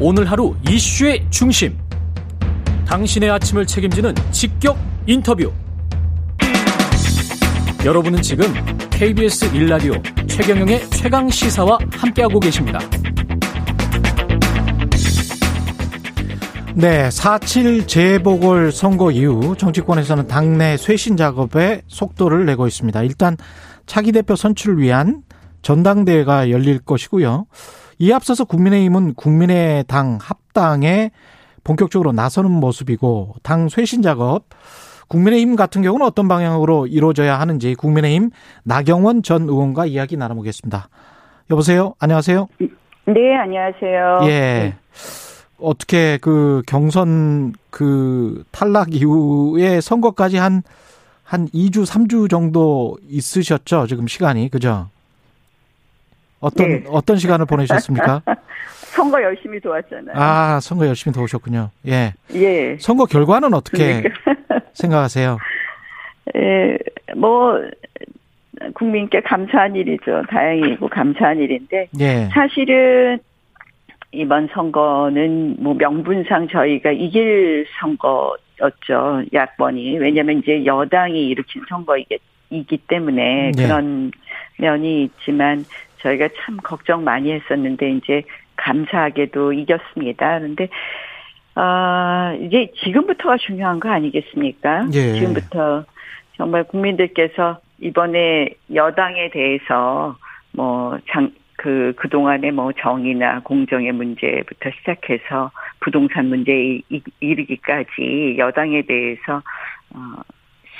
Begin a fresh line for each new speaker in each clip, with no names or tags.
오늘 하루 이슈의 중심. 당신의 아침을 책임지는 직격 인터뷰. 여러분은 지금 KBS 일라디오 최경영의 최강 시사와 함께하고 계십니다.
네, 4.7 재보궐 선거 이후 정치권에서는 당내 쇄신 작업에 속도를 내고 있습니다. 일단 차기 대표 선출을 위한 전당대회가 열릴 것이고요. 이에 앞서서 국민의힘은 국민의당 합당에 본격적으로 나서는 모습이고 당 쇄신 작업 국민의힘 같은 경우는 어떤 방향으로 이루어져야 하는지 국민의힘 나경원 전 의원과 이야기 나눠보겠습니다. 여보세요. 안녕하세요.
네, 안녕하세요.
예.
네.
어떻게 그 경선 그 탈락 이후에 선거까지 한, 한 2주, 3주 정도 있으셨죠? 지금 시간이. 그죠? 어떤,
네.
어떤 시간을 보내셨습니까?
선거 열심히 도왔잖아요.
아, 선거 열심히 도우셨군요. 예.
예.
선거 결과는 어떻게
그러니까.
생각하세요?
예, 뭐, 국민께 감사한 일이죠. 다행이고 감사한 일인데,
예.
사실은 이번 선거는 뭐 명분상 저희가 이길 선거였죠. 야권이. 왜냐면 이제 여당이 일으킨 선거이기 때문에
네.
그런 면이 있지만 저희가 참 걱정 많이 했었는데 이제 감사하게도 이겼습니다. 그런데 아, 이제 지금부터가 중요한 거 아니겠습니까?
예.
지금부터 정말 국민들께서 이번에 여당에 대해서 뭐 장, 그, 그동안의 뭐 정의나 공정의 문제부터 시작해서 부동산 문제에 이- 이르기까지 여당에 대해서, 어,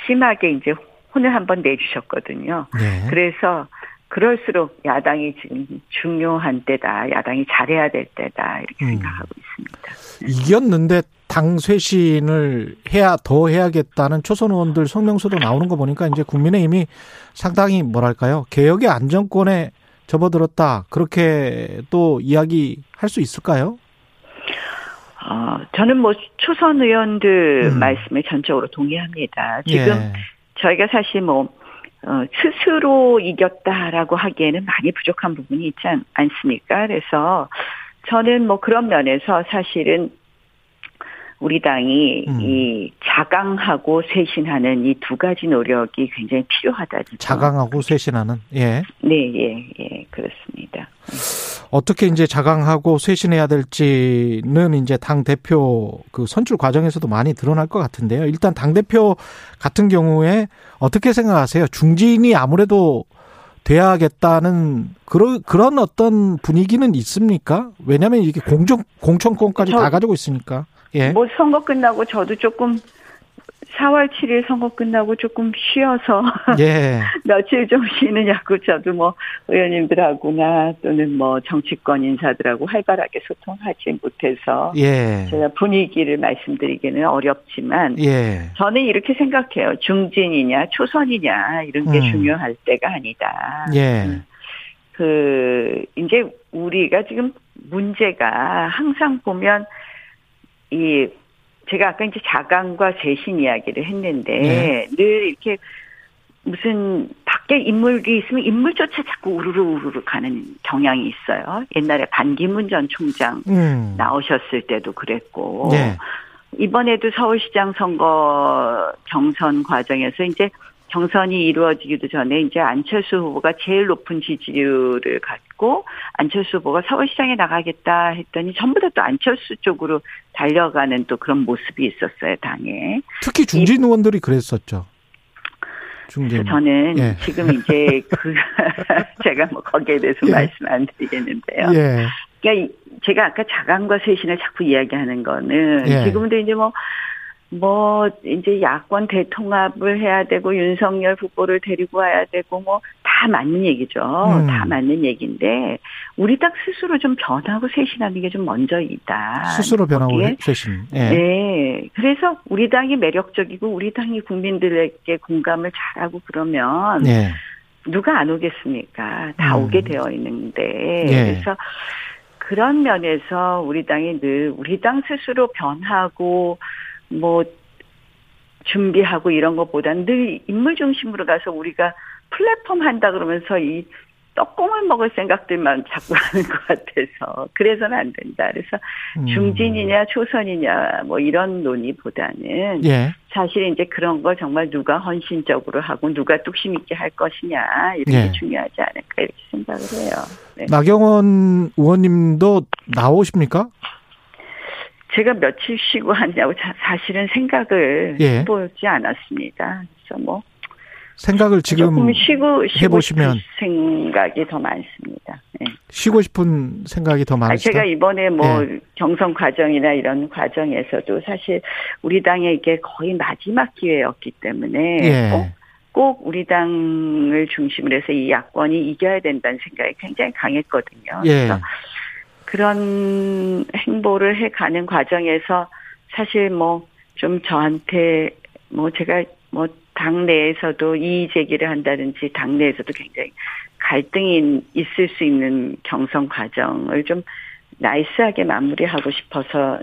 심하게 이제 혼을 한번 내주셨거든요.
네.
그래서 그럴수록 야당이 지금 중요한 때다. 야당이 잘해야 될 때다. 이렇게
음.
생각하고 있습니다.
이겼는데 당 쇄신을 해야 더 해야겠다는 초선 의원들 성명서도 나오는 거 보니까 이제 국민의힘이 상당히 뭐랄까요 개혁의 안정권에 접어들었다 그렇게 또 이야기할 수 있을까요?
어, 저는 뭐 초선 의원들
음.
말씀에 전적으로 동의합니다. 지금
예.
저희가 사실 뭐 어, 스스로 이겼다라고 하기에는 많이 부족한 부분이 있지 않, 않습니까? 그래서 저는 뭐 그런 면에서 사실은 우리 당이
음.
이 자강하고 쇄신하는 이 두 가지 노력이 굉장히 필요하다. 진짜.
자강하고 쇄신하는 예
네, 예, 예, 그렇습니다.
어떻게 이제 자강하고 쇄신해야 될지는 이제 당 대표 그 선출 과정에서도 많이 드러날 것 같은데요. 일단 당 대표 같은 경우에 어떻게 생각하세요? 중진이 아무래도 돼야겠다는 그런 그런 어떤 분위기는 있습니까? 왜냐하면 이게 공정 공천권까지
저-
다 가지고 있으니까. 예.
뭐 선거 끝나고 저도 조금 4월 7일 선거 끝나고 조금 쉬어서
예.
며칠 좀 쉬느냐고 저도 뭐 의원님들하고나 또는 뭐 정치권 인사들하고 활발하게 소통하지 못해서
예.
제가 분위기를 말씀드리기는 어렵지만
예.
저는 이렇게 생각해요. 중진이냐 초선이냐 이런 게
음.
중요할 때가 아니다.
예.
그 이제 우리가 지금 문제가 항상 보면 이 제가 아까 이제 자강과 재신 이야기를 했는데
네.
늘 이렇게 무슨 밖에 인물이 있으면 인물조차 자꾸 우르르 우르르 가는 경향이 있어요. 옛날에 반기문 전 총장
음.
나오셨을 때도 그랬고
예.
이번에도 서울시장 선거 경선 과정에서 이제 경선이 이루어지기도 전에 이제 안철수 후보가 제일 높은 지지율을 갖고 안철수 후보가 서울시장에 나가겠다 했더니 전부 다 또 안철수 쪽으로 달려가는 또 그런 모습이 있었어요 당에.
특히 중진 의원들이 그랬었죠. 중진.
그래서 저는
예.
지금 이제 그 제가 뭐 거기에 대해서
예.
말씀 안 드리겠는데요.
예.
그러니까 이- 제가 아까 자강과 쇄신을 자꾸 이야기하는 거는
예.
지금도 이제 뭐, 뭐, 이제 야권 대통합을 해야 되고 윤석열 후보를 데리고 와야 되고 뭐 다 맞는 얘기죠.
음.
다 맞는 얘기인데 우리 당 스스로 좀 변하고 쇄신하는 게 좀 먼저이다.
스스로 변하고 쇄신. 예.
네. 그래서 우리 당이 매력적이고 우리 당이 국민들에게 공감을 잘하고 그러면
예.
누가 안 오겠습니까? 다
음.
오게 되어 있는데.
예.
그래서 그런 면에서 우리 당이 늘 우리 당 스스로 변하고 뭐 준비하고 이런 것보다는 늘 인물 중심으로 가서 우리가 플랫폼 한다 그러면서 이 떡국을 먹을 생각들만 자꾸 하는 것 같아서 그래서는 안 된다. 그래서
음.
중진이냐 초선이냐 뭐 이런 논의보다는
예.
사실 이제 그런 걸 정말 누가 헌신적으로 하고 누가 뚝심 있게 할 것이냐 이런
예.
게 중요하지 않을까 이렇게 생각을 해요. 네.
나경원 의원님도 나오십니까?
제가 며칠 쉬고 하냐고 자- 사실은 생각을
예.
해보지 않았습니다. 그래서 뭐
생각을 지금
조금 쉬고 쉬고
해보시면.
생각이 더 많습니다. 네.
쉬고 싶은 생각이 더
아,
많으시다.
제가 이번에 뭐
예.
경선 과정이나 이런 과정에서도 사실 우리 당에 이게 거의 마지막 기회였기 때문에
예.
꼭, 꼭 우리 당을 중심으로 해서 이 야권이 이겨야 된다는 생각이 굉장히 강했거든요.
예.
그래서 그런 행보를 해가는 과정에서 사실 뭐 좀 저한테 뭐 제가 뭐 당내에서도 이의 제기를 한다든지 당내에서도 굉장히 갈등이 있을 수 있는 경선 과정을 좀 나이스하게 마무리하고 싶어서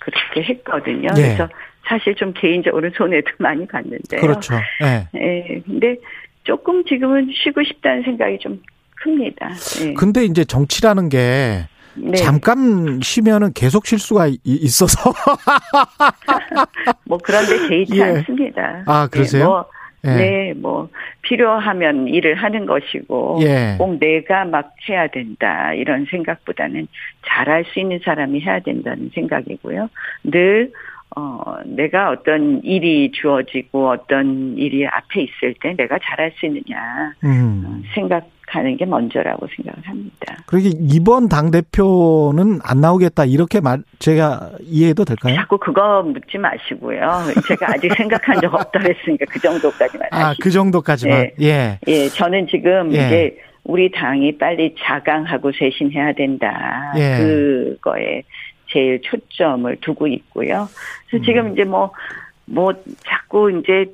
그렇게 했거든요.
네.
그래서 사실 좀 개인적으로 손해도 많이 봤는데요.
그렇죠. 예.
예, 근데 조금 지금은 쉬고 싶다는 생각이 좀 큽니다. 예.
근데 이제 정치라는 게
네.
잠깐 쉬면은 계속 쉴 수가 이- 있어서
뭐 그런데 개의치
예.
않습니다.
아, 그러세요?
네, 뭐,
예.
네, 뭐 필요하면 일을 하는 것이고
예.
꼭 내가 막 해야 된다 이런 생각보다는 잘할 수 있는 사람이 해야 된다는 생각이고요. 늘 어, 내가 어떤 일이 주어지고 어떤 일이 앞에 있을 때 내가 잘할 수 있느냐
음.
어, 생각 하는 게 먼저라고 생각을 합니다.
그러게 이번 당 대표는 안 나오겠다 이렇게 말 제가 이해해도 될까요?
자꾸 그거 묻지 마시고요. 제가 아직 생각한 적 없다 그랬으니까 그 정도까지만
아,
하시죠.
그 정도까지만. 예.
예, 저는 지금
예.
이제 우리 당이 빨리 자강하고 쇄신해야 된다.
예.
그거에 제일 초점을 두고 있고요. 그래서 지금 이제 뭐, 뭐, 자꾸 이제,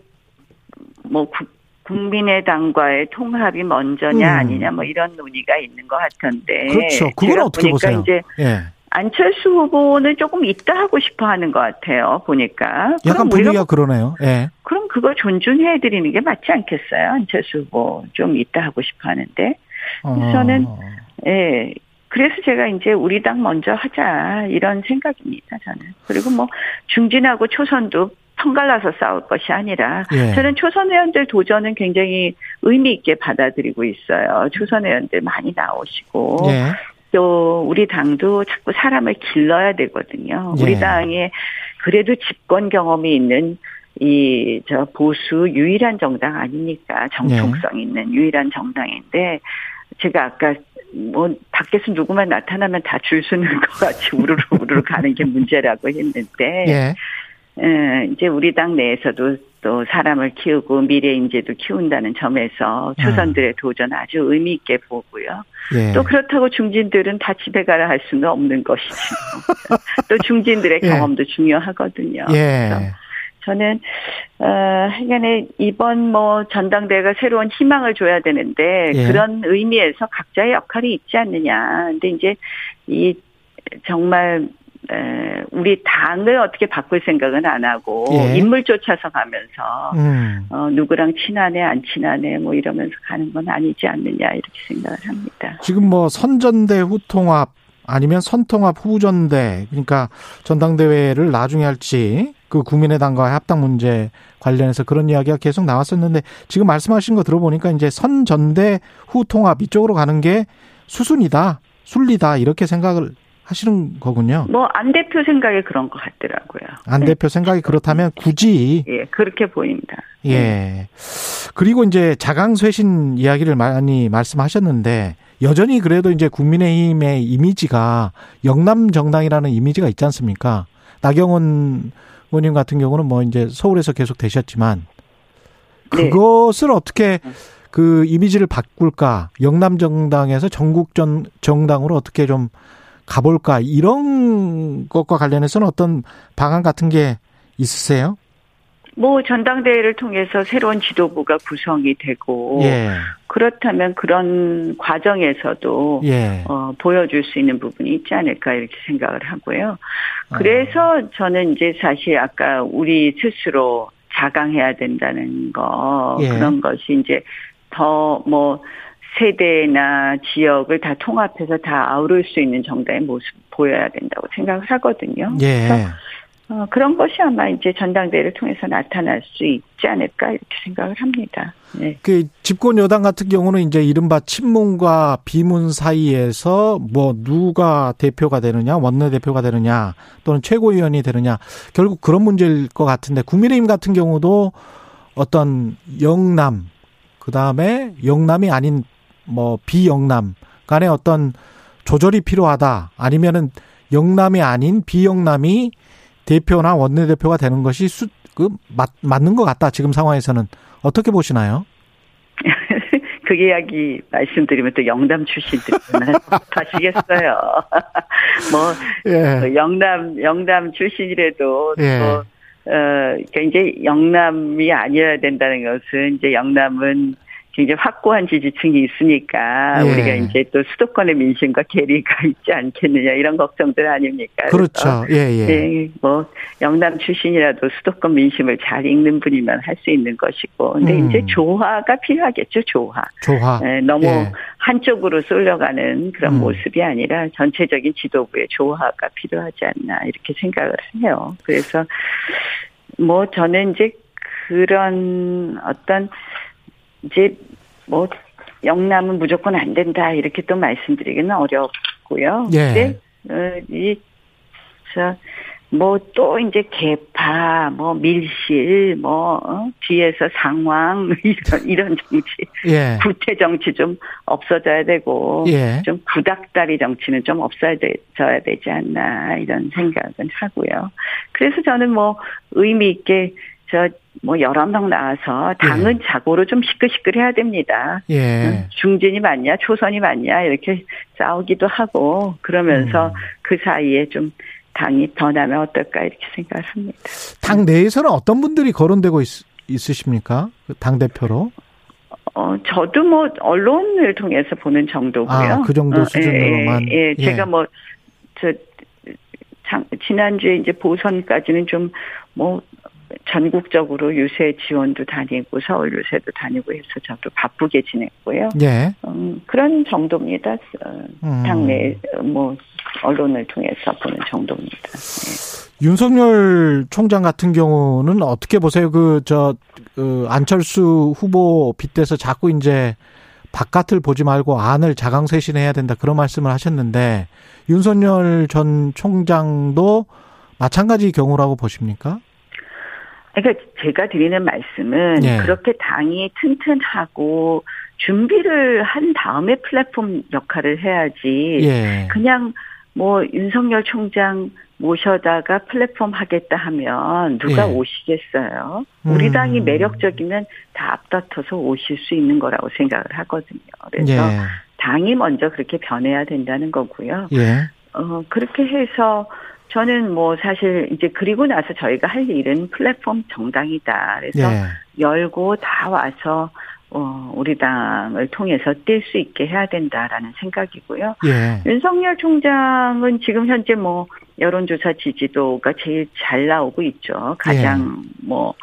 뭐, 국- 국민의당과의 통합이 먼저냐
음.
아니냐 뭐 이런 논의가 있는 것 같던데.
그렇죠. 그건 어떻게
보니까
보세요?
이제
예.
안철수 후보는 조금 있다 하고 싶어 하는 것 같아요. 보니까.
약간 분위기가 그러네요. 예.
그럼 그거 존중해 드리는 게 맞지 않겠어요? 안철수 후보 좀 있다 하고 싶어 하는데.
어.
저는 예. 그래서 제가 이제 우리 당 먼저 하자 이런 생각입니다. 저는. 그리고 뭐 중진하고 초선도 편갈라서 싸울 것이 아니라
예.
저는 초선 의원들 도전은 굉장히 의미 있게 받아들이고 있어요. 초선 의원들 많이 나오시고
예.
또 우리 당도 자꾸 사람을 길러야 되거든요.
예.
우리 당에 그래도 집권 경험이 있는 이 저 보수 유일한 정당 아닙니까? 정통성
예.
있는 유일한 정당인데 제가 아까 뭐 밖에서 누구만 나타나면 다 줄 서는 것 같이 우르르 우르르 가는 게 문제라고 했는데
예.
에, 이제 우리 당 내에서도 또 사람을 키우고 미래 인재도 키운다는 점에서 초선들의 도전 아주 의미 있게 보고요.
예.
또 그렇다고 중진들은 다 집에 가라 할 수는 없는 것이죠. 또 중진들의
예.
경험도 중요하거든요.
예.
저는 어 하여간에 이번 뭐 전당대회가 새로운 희망을 줘야 되는데
예.
그런 의미에서 각자의 역할이 있지 않느냐. 근데 이제 이 정말 에, 우리 당을 어떻게 바꿀 생각은 안 하고
예.
인물 쫓아서 가면서
음.
어, 누구랑 친하네 안 친하네 뭐 이러면서 가는 건 아니지 않느냐 이렇게 생각을 합니다.
지금 뭐 선전대 후통합 아니면 선통합 후전대 그러니까 전당대회를 나중에 할지 그 국민의당과의 합당 문제 관련해서 그런 이야기가 계속 나왔었는데 지금 말씀하신 거 들어보니까 이제 선전대 후통합 이쪽으로 가는 게 수순이다 순리다 이렇게 생각을 하시는 거군요.
뭐 안 대표 생각에 그런 것 같더라고요.
안
네.
대표 생각이 그렇다면 굳이
예, 그렇게 보입니다.
예. 그리고 이제 자강쇄신 이야기를 많이 말씀하셨는데 여전히 그래도 이제 국민의힘의 이미지가 영남 정당이라는 이미지가 있지 않습니까? 나경원 의원님 같은 경우는 뭐 이제 서울에서 계속 되셨지만
네.
그것을 어떻게 그 이미지를 바꿀까? 영남 정당에서 전국 전 정당으로 어떻게 좀 가볼까? 이런 것과 관련해서는 어떤 방안 같은 게 있으세요?
뭐 전당대회를 통해서 새로운 지도부가 구성이 되고
예.
그렇다면 그런 과정에서도
예.
어, 보여줄 수 있는 부분이 있지 않을까 이렇게 생각을 하고요.
아.
그래서 저는 이제 사실 아까 우리 스스로 자강해야 된다는 거
예.
그런 것이 이제 더뭐 세대나 지역을 다 통합해서 다 아우를 수 있는 정당의 모습 보여야 된다고 생각을 하거든요.
예.
그래서 어, 그런 것이 아마 이제 전당대회를 통해서 나타날 수 있지 않을까 이렇게 생각을 합니다. 네.
그 집권 여당 같은 경우는 이제 이른바 친문과 비문 사이에서 뭐 누가 대표가 되느냐, 원내 대표가 되느냐, 또는 최고위원이 되느냐, 결국 그런 문제일 것 같은데 국민의힘 같은 경우도 어떤 영남, 그 다음에 영남이 아닌 뭐 비영남 간의 어떤 조절이 필요하다. 아니면은 영남이 아닌 비영남이 대표나 원내대표가 되는 것이 수, 그, 맞, 맞는 것 같다. 지금 상황에서는. 어떻게 보시나요?
그 이야기 말씀드리면 또 영남 출신들이 하시겠어요. 뭐, 예. 영남, 영남 출신이라도 예. 또, 어, 그러니까 이제 영남이 아니어야 된다는 것은 이제 영남은 굉장히 확고한 지지층이 있으니까 예. 우리가 이제 또 수도권의 민심과 괴리가 있지 않겠느냐 이런 걱정들 아닙니까?
그렇죠. 예, 예. 네,
뭐 영남 출신이라도 수도권 민심을 잘 읽는 분이면 할 수 있는 것이고, 근데 음. 이제 조화가 필요하겠죠. 조화.
조화.
네, 너무 예. 한쪽으로 쏠려가는 그런 음. 모습이 아니라 전체적인 지도부의 조화가 필요하지 않나 이렇게 생각을 해요. 그래서 뭐 저는 이제 그런 어떤 이제 뭐 영남은 무조건 안 된다 이렇게 또 말씀드리기는 어렵고요.
예. 근데
어, 이저 뭐또 이제 개파, 뭐 밀실, 뭐 어? 뒤에서 상황 이런 이런 정치, 예. 구태 정치 좀 없어져야 되고 예. 좀 구닥다리 정치는 좀 없어져야 되지 않나 이런 생각은 하고요. 그래서 저는 뭐 의미 있게 저 뭐 여러 명 나와서 당은 예. 자고로 좀 시끌시끌해야 됩니다.
예.
중진이 맞냐 초선이 맞냐 이렇게 싸우기도 하고 그러면서 음. 그 사이에 좀 당이 변하면 어떨까 이렇게 생각을 합니다.
당 내에서는 어떤 분들이 거론되고 있, 있으십니까? 그당 대표로?
어, 저도 뭐 언론을 통해서 보는 정도고요.
아, 그 정도 어, 수준으로만.
예, 예, 예. 제가 뭐저 지난주에 이제 보선까지는 좀 뭐 전국적으로 유세 지원도 다니고 서울 유세도 다니고 해서 저도 바쁘게 지냈고요.
예.
음, 그런 정도입니다. 어, 음. 당내 뭐 언론을 통해서 보는 정도입니다. 네.
윤석열 총장 같은 경우는 어떻게 보세요? 그저 그 안철수 후보 빗대서 자꾸 이제 바깥을 보지 말고 안을 자강쇄신해야 된다 그런 말씀을 하셨는데 윤석열 전 총장도 마찬가지 경우라고 보십니까?
그러니까 제가 드리는 말씀은 예. 그렇게 당이 튼튼하고 준비를 한 다음에 플랫폼 역할을 해야지
예.
그냥 뭐 윤석열 총장 모셔다가 플랫폼 하겠다 하면 누가 예. 오시겠어요? 우리 음. 당이 매력적이면 다 앞다퉈서 오실 수 있는 거라고 생각을 하거든요. 그래서 예. 당이 먼저 그렇게 변해야 된다는 거고요.
예.
어, 그렇게 해서 저는 뭐 사실 이제 그리고 나서 저희가 할 일은 플랫폼 정당이다. 그래서 예. 열고 다 와서 어, 우리 당을 통해서 뛸 수 있게 해야 된다라는 생각이고요.
예.
윤석열 총장은 지금 현재 뭐 여론조사 지지도가 제일 잘 나오고 있죠. 가장 예. 뭐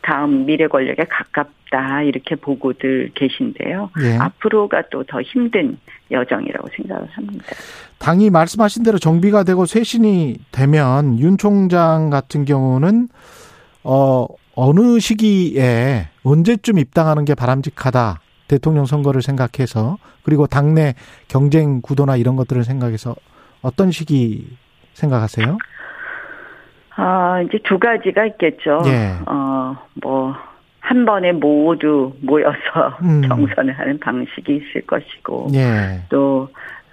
다음 미래 권력에 가깝 다 이렇게 보고들 계신데요.
예.
앞으로가 또 더 힘든 여정이라고 생각을 합니다.
당이 말씀하신 대로 정비가 되고 쇄신이 되면 윤 총장 같은 경우는 어 어느 시기에 언제쯤 입당하는 게 바람직하다. 대통령 선거를 생각해서 그리고 당내 경쟁 구도나 이런 것들을 생각해서 어떤 시기 생각하세요?
아, 이제 두 가지가 있겠죠.
예.
어, 뭐, 한 번에 모두 모여서 음. 경선을 하는 방식이 있을 것이고,
예.
또,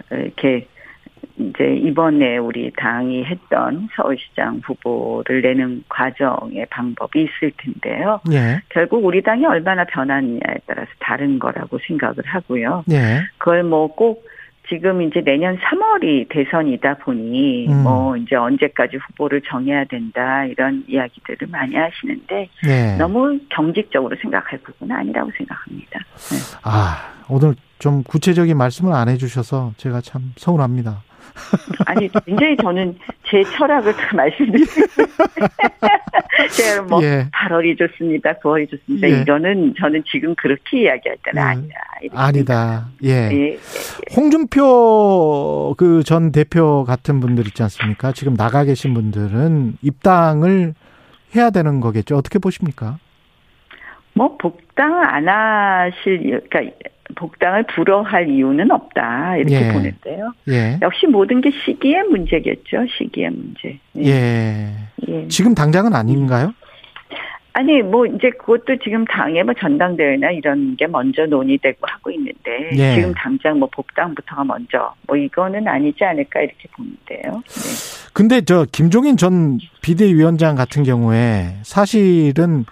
이렇게, 이제 이번에 우리 당이 했던 서울시장 후보를 내는 과정의 방법이 있을 텐데요.
예.
결국 우리 당이 얼마나 변하느냐에 따라서 다른 거라고 생각을 하고요.
예.
그걸 뭐꼭 지금 이제 내년 3월이 대선이다 보니 음. 뭐 이제 언제까지 후보를 정해야 된다 이런 이야기들을 많이 하시는데
네.
너무 경직적으로 생각할 부분은 아니라고 생각합니다. 네.
아 오늘 좀 구체적인 말씀을 안 해주셔서 제가 참 서운합니다.
아니, 굉장히 저는 제 철학을 다 말씀드리고. 제가 뭐,
예.
8월이 좋습니다, 9월이 좋습니다.
예.
이거는 저는 지금 그렇게 이야기할 때는
음,
아니다. 이렇게
아니다. 예.
예, 예, 예.
홍준표 그 전 대표 같은 분들 있지 않습니까? 지금 나가 계신 분들은 입당을 해야 되는 거겠죠. 어떻게 보십니까?
뭐, 복당을 안 하실, 그러니까, 복당을 불허할 이유는 없다. 이렇게
예.
보는데요.
예.
역시 모든 게 시기의 문제겠죠. 시기의 문제.
예.
예.
지금 당장은 아닌가요?
아니 뭐 이제 그것도 지금 당의 뭐 전당대회나 이런 게 먼저 논의되고 하고 있는데
예.
지금 당장 뭐 복당부터가 먼저 뭐 이거는 아니지 않을까 이렇게 보는데요. 네.
근데 저 김종인 전 비대위원장 같은 경우에 사실은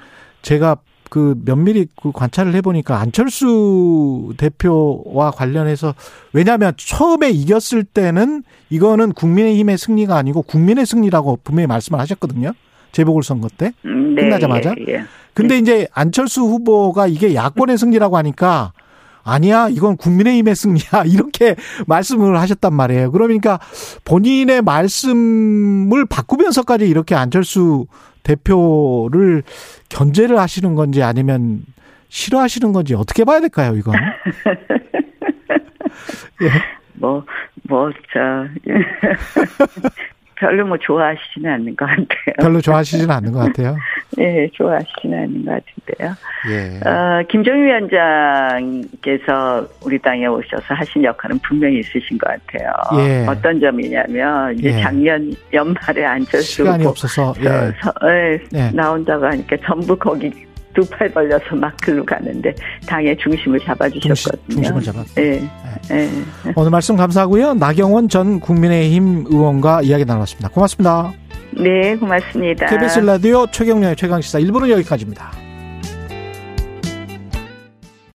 제가 그 면밀히 그 관찰을 해보니까 안철수 대표와 관련해서 왜냐하면 처음에 이겼을 때는 이거는 국민의힘의 승리가 아니고 국민의 승리라고 분명히 말씀을 하셨거든요. 재보궐선거 때.
음, 네,
끝나자마자?
예, 예.
근데 이제 안철수 후보가 이게 야권의 승리라고 하니까 아니야 이건 국민의힘의 승리야 이렇게 말씀을 하셨단 말이에요. 그러니까 본인의 말씀을 바꾸면서까지 이렇게 안철수 대표를 견제를 하시는 건지 아니면 싫어하시는 건지 어떻게 봐야 될까요 이건? 예.
뭐, 뭐, 저, 별로 뭐 좋아하시지는 않는 것 같아요.
별로 좋아하시지는 않는 것 같아요.
예, 좋아하시지는 않는 것 같은데요.
예.
어, 김정희 위원장께서 우리 당에 오셔서 하신 역할은 분명히 있으신 것 같아요.
예.
어떤 점이냐면 이제
예.
작년 연말에 안철수
시간이 없어서
저,
예.
서- 예,
예.
나온다고 하니까 전부 거기 두 팔 벌려서 막 글로 가는데 당의 중심을 잡아주셨거든요.
중심, 중심 을 잡았.
예, 예.
오늘 말씀 감사하고요. 나경원 전 국민의힘 의원과 이야기 나눴습니다. 고맙습니다.
네, 고맙습니다.
KBS 라디오 최경련의 최강시사 1부는 여기까지입니다.